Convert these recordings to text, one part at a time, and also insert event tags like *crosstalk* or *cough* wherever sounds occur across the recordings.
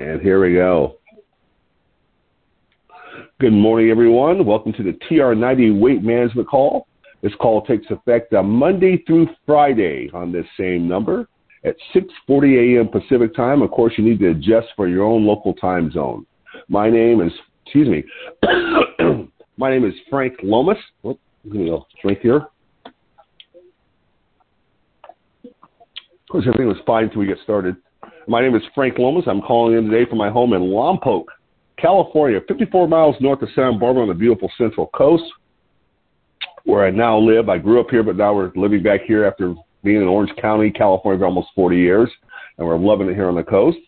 And here we go. Good morning, everyone. Welcome to the TR90 Weight Management Call. This call takes effect on Monday through Friday on this same number at 6:40 a.m. Pacific Time. Of course, you need to adjust for your own local time zone. My name is, excuse me, *coughs* my name is Frank Lomas. Oh, I'm going to drink here. Of course, everything was fine until we get started. My name is Frank Lomas. I'm calling in today from my home in Lompoc, California, 54 miles north of Santa Barbara on the beautiful Central Coast, where I now live. I grew up here, but now we're living back here after being in Orange County, California for almost 40 years, and we're loving it here on the coast.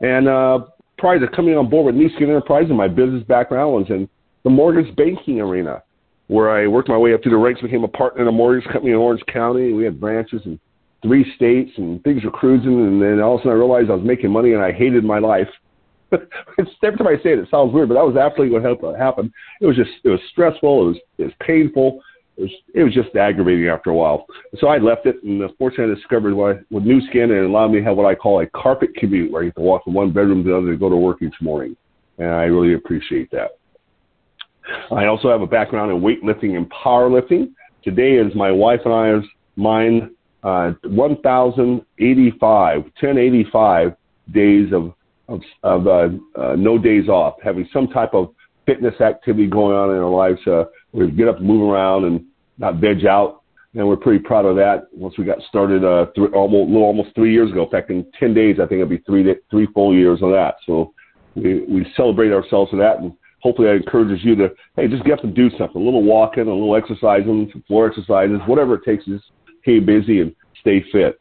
And uh, prior to coming on board with Nu Skin Enterprises, my business background was in the mortgage banking arena, where I worked my way up through the ranks, became a partner in a mortgage company in Orange County. We had branches in three states and things were cruising and then all of a sudden I realized I was making money and I hated my life. *laughs* Every time I say it, it sounds weird, but that was absolutely what uh, happened. It was just, it was stressful. It was, it was painful. It was, it was just aggravating after a while. So I left it and uh, fortunately I discovered what, with Nu Skin and it allowed me to have what I call a carpet commute where I you can walk from one bedroom to the other to go to work each morning. And I really appreciate that. I also have a background in weightlifting and powerlifting. Today is my wife and I's mine uh, 1,085, 1085 days of, of, of uh, uh, no days off, having some type of fitness activity going on in our lives. Uh, we get up and move around and not veg out. And we're pretty proud of that. Once we got started, uh, three, almost, little, almost three years ago. In fact, in 10 days, I think it'll be three, three full years of that. So we, we celebrate ourselves for that. And hopefully that encourages you to, hey, just get up and do something. A little walking, a little exercising, some floor exercises, whatever it takes is stay busy and stay fit.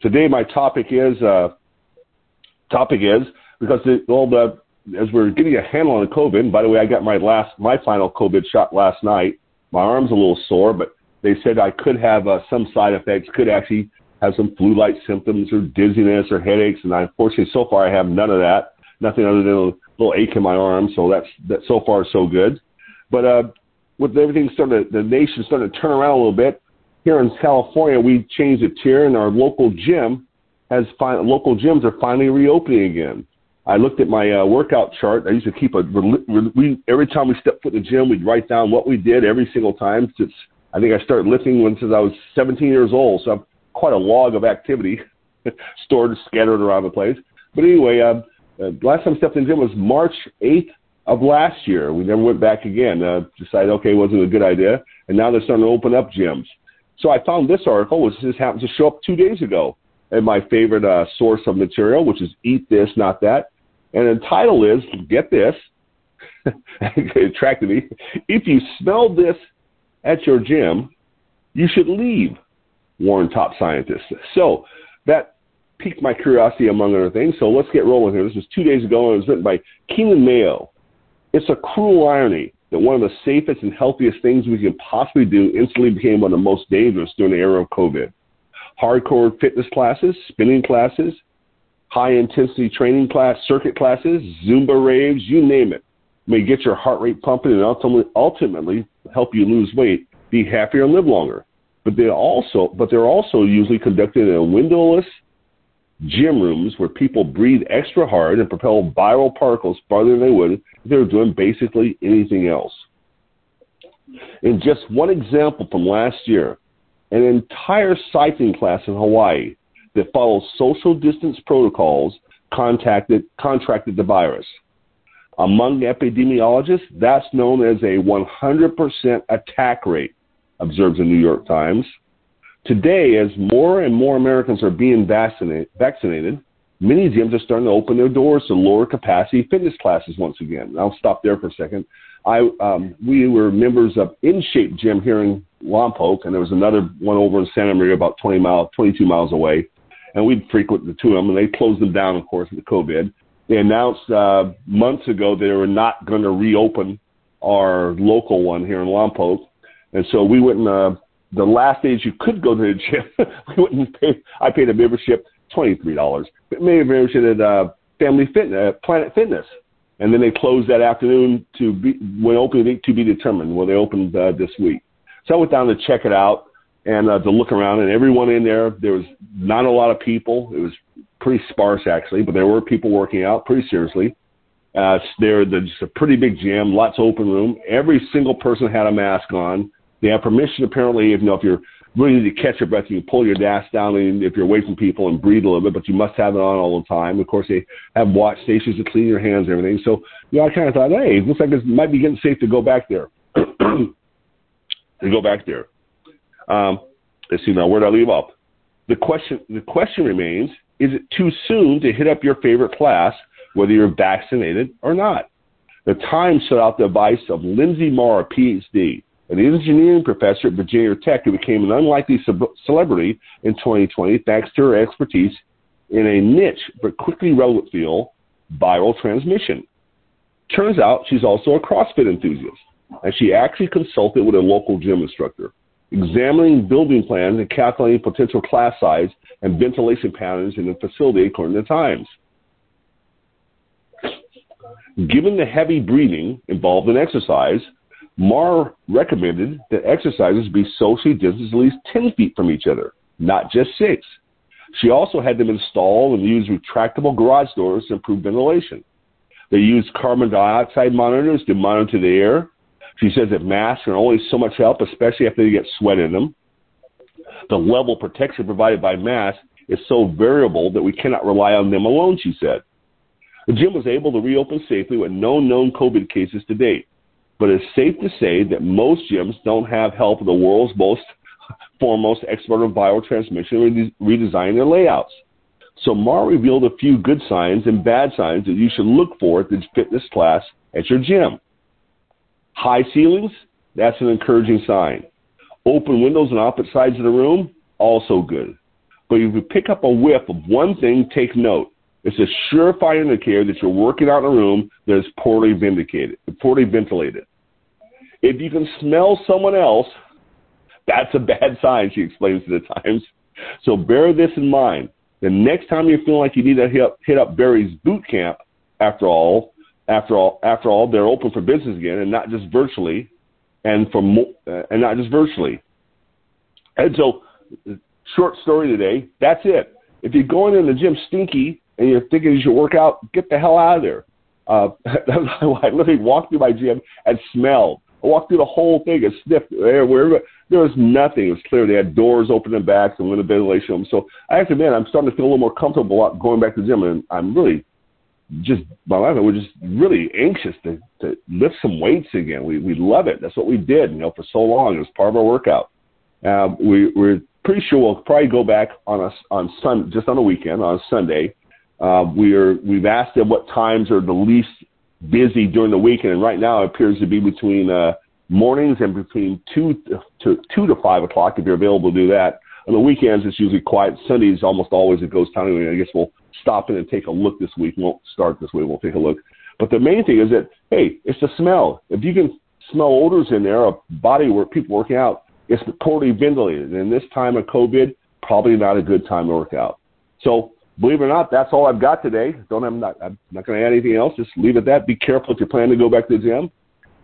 Today, my topic is uh, topic is because the, well, the as we're getting a handle on COVID. By the way, I got my last my final COVID shot last night. My arm's a little sore, but they said I could have uh, some side effects. Could actually have some flu-like symptoms or dizziness or headaches. And I, unfortunately, so far I have none of that. Nothing other than a little ache in my arm. So that's that. So far, so good. But uh, with everything starting, to, the nation starting to turn around a little bit here in California, we changed a tier, and our local gym has fi- local gyms are finally reopening again. I looked at my uh, workout chart. I used to keep a we every time we stepped foot in the gym, we'd write down what we did every single time. Since I think I started lifting when since I was 17 years old, so I'm quite a log of activity *laughs* stored scattered around the place. But anyway, uh, uh, last time I stepped in the gym was March 8th of last year. We never went back again. Uh, decided okay, wasn't a good idea, and now they're starting to open up gyms. So I found this article, which just happened to show up two days ago at my favorite uh, source of material, which is Eat This, Not That. And the title is, get this, *laughs* it attracted me, if you smell this at your gym, you should leave, warn top scientists. So that piqued my curiosity among other things. So let's get rolling here. This was two days ago, and it was written by Keenan Mayo. It's a cruel irony that one of the safest and healthiest things we can possibly do instantly became one of the most dangerous during the era of COVID. Hardcore fitness classes, spinning classes, high intensity training class, circuit classes, Zumba raves, you name it, may get your heart rate pumping and ultimately, ultimately help you lose weight, be happier, and live longer. But they also, but they're also usually conducted in a windowless gym rooms where people breathe extra hard and propel viral particles farther than they would if they were doing basically anything else. In just one example from last year, an entire cycling class in Hawaii that follows social distance protocols contacted, contracted the virus. Among epidemiologists, that's known as a 100% attack rate, observes the New York Times. Today, as more and more Americans are being vaccinated, vaccinated, many gyms are starting to open their doors to lower capacity fitness classes once again. I'll stop there for a second. I um, we were members of In Shape Gym here in Lompoc, and there was another one over in Santa Maria, about 20 miles, 22 miles away, and we'd frequent the two of them. And they closed them down, of course, with COVID. They announced uh, months ago they were not going to reopen our local one here in Lompoc, and so we went and uh, the last days you could go to the gym, *laughs* we wouldn't pay. I paid a membership twenty three dollars. But maybe membership at uh, Family Fitness, uh, Planet Fitness, and then they closed that afternoon to be when opening to be determined. Well, they opened uh, this week, so I went down to check it out and uh, to look around, and everyone in there. There was not a lot of people. It was pretty sparse actually, but there were people working out pretty seriously. Uh, there, there's a pretty big gym, lots of open room. Every single person had a mask on. They have permission apparently, if you know, if you're really to catch your breath, you pull your mask down and if you're away from people and breathe a little bit, but you must have it on all the time. Of course, they have watch stations to clean your hands and everything. So, you know, I kind of thought, hey, it looks like it might be getting safe to go back there. *clears throat* to go back there. Um, let's see now, where did I leave off? The question, the question remains, is it too soon to hit up your favorite class, whether you're vaccinated or not? The Times set out the advice of Linsey Marr, PhD, an engineering professor at Virginia Tech who became an unlikely celebrity in 2020 thanks to her expertise in a niche but quickly relevant field, viral transmission. Turns out she's also a CrossFit enthusiast, and she actually consulted with a local gym instructor, examining building plans and calculating potential class size and ventilation patterns in the facility according to Times. Given the heavy breathing involved in exercise, Marr recommended that exercises be socially distanced at least 10 feet from each other, not just six. She also had them install and use retractable garage doors to improve ventilation. They used carbon dioxide monitors to monitor the air. She says that masks are only so much help, especially after they get sweat in them. The level of protection provided by masks is so variable that we cannot rely on them alone, she said. The gym was able to reopen safely with no known COVID cases to date but it's safe to say that most gyms don't have help of the world's most *laughs* foremost expert of viral transmission redesigning their layouts. So Marr revealed a few good signs and bad signs that you should look for at the fitness class at your gym. High ceilings, that's an encouraging sign. Open windows on opposite sides of the room, also good. But if you pick up a whiff of one thing, take note. It's a surefire indicator that you're working out in a room that is poorly vindicated, poorly ventilated. If you can smell someone else, that's a bad *laughs* sign, she explains to the Times. So bear this in mind. The next time you feel like you need to hit up, hit up Barry's boot camp, after all, after all, after all, they're open for business again, and not just virtually, and for mo- uh, and not just virtually. And so, short story today. That's it. If you're going in the gym stinky and you're thinking you should work out, get the hell out of there. Uh, *laughs* I literally walked through my gym and smelled. I walked through the whole thing and sniffed wherever there was nothing. It was clear they had doors open and back and limited ventilation. So I have to admit, I'm starting to feel a little more comfortable going back to the gym, and I'm really just my wife and we're just really anxious to to lift some weights again. We we love it. That's what we did, you know, for so long. It was part of our workout. Um, we we're pretty sure we'll probably go back on a on Sun just on a weekend on a Sunday. Uh, we're we've asked them what times are the least busy during the weekend, and right now it appears to be between uh, mornings and between two to two to five o'clock if you're available to do that. On the weekends, it's usually quiet. Sundays almost always a ghost town. I guess we'll stop in and take a look this week. We won't start this way. We'll take a look. But the main thing is that hey, it's the smell. If you can smell odors in there, a body where people working out, it's poorly ventilated. And this time of COVID, probably not a good time to work out. So believe it or not, that's all I've got today. Don't I'm not, I'm not going to add anything else. Just leave it at that. Be careful if you plan to go back to the gym.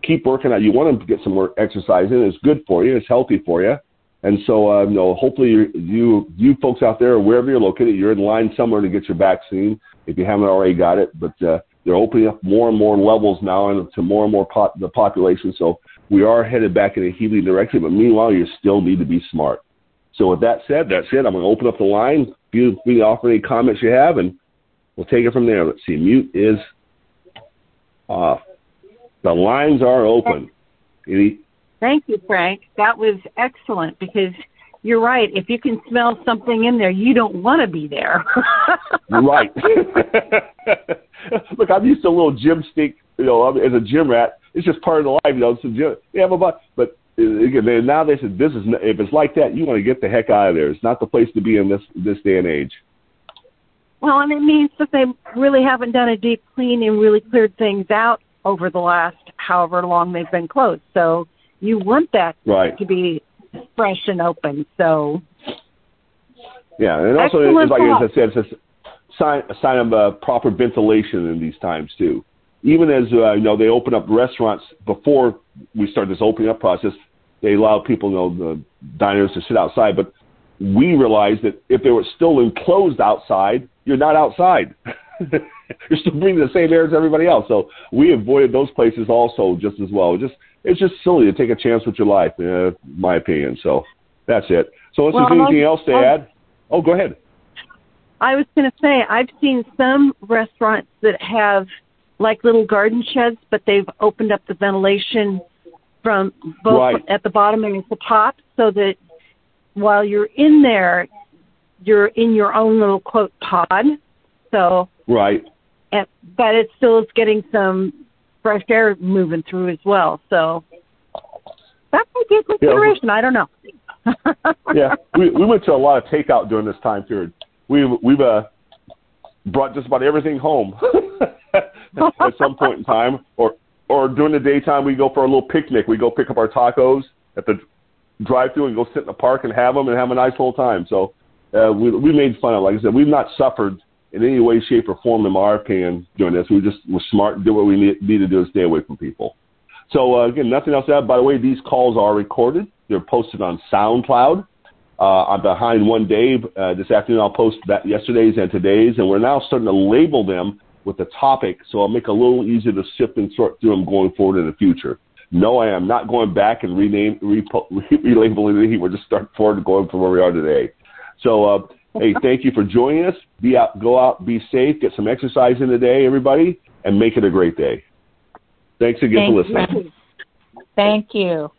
Keep working out. You want to get some more exercise in. It's good for you. It's healthy for you. And so, uh, you know, hopefully you, you, you folks out there, wherever you're located, you're in line somewhere to get your vaccine if you haven't already got it. But uh, they're opening up more and more levels now and to more and more pop, the population. So we are headed back in a healing direction. But meanwhile, you still need to be smart. So with that said, that's it. I'm going to open up the line you me offer any comments you have, and we'll take it from there. Let's see. Mute is off. The lines are open. Any? Thank you, Frank. That was excellent because you're right. If you can smell something in there, you don't want to be there. right. *laughs* Look, I'm used to a little gym stink. You know, as a gym rat, it's just part of the life. You know, it's a gym. Yeah, but but again, now they said this is if it's like that, you want to get the heck out of there. It's not the place to be in this this day and age. Well, and it means that they really haven't done a deep clean and really cleared things out over the last however long they've been closed. So you want that right. to be fresh and open. So yeah, and also it's like as I said, it's a sign a sign of uh, proper ventilation in these times too even as uh, you know they open up restaurants before we start this opening up process, they allow people, you know, the diners to sit outside. But we realized that if they were still enclosed outside, you're not outside. *laughs* you're still breathing the same air as everybody else. So we avoided those places also just as well. Just it's just silly to take a chance with your life, uh, my opinion. So that's it. So is well, there anything else to add? Oh, go ahead. I was going to say I've seen some restaurants that have like little garden sheds, but they've opened up the ventilation from both right. at the bottom and at the top, so that while you're in there, you're in your own little quote pod. So right, and, but it still is getting some fresh air moving through as well. So that might be a consideration. Yeah. I don't know. *laughs* yeah, we we went to a lot of takeout during this time period. We we've, we've uh, brought just about everything home *laughs* at some point in time, or or during the daytime we go for a little picnic. We go pick up our tacos at the drive-through and go sit in the park and have them and have a nice little time. So uh, we we made fun of. Like I said, we've not suffered in any way, shape, or form, in our opinion, doing this. We just were smart, and did what we need, need to do to stay away from people. So uh, again, nothing else to add. By the way, these calls are recorded. They're posted on SoundCloud. Uh, I'm behind one day. Uh, this afternoon, I'll post that yesterday's and today's, and we're now starting to label them with the topic, so I'll make it a little easier to sift and sort through them going forward in the future. No, I am not going back and rename, repo, *laughs* relabeling anything. We're just starting forward going from where we are today. So, uh, hey, *laughs* thank you for joining us. Be out, go out, be safe, get some exercise in the day, everybody, and make it a great day. Thanks again thank for listening. You. Thank you.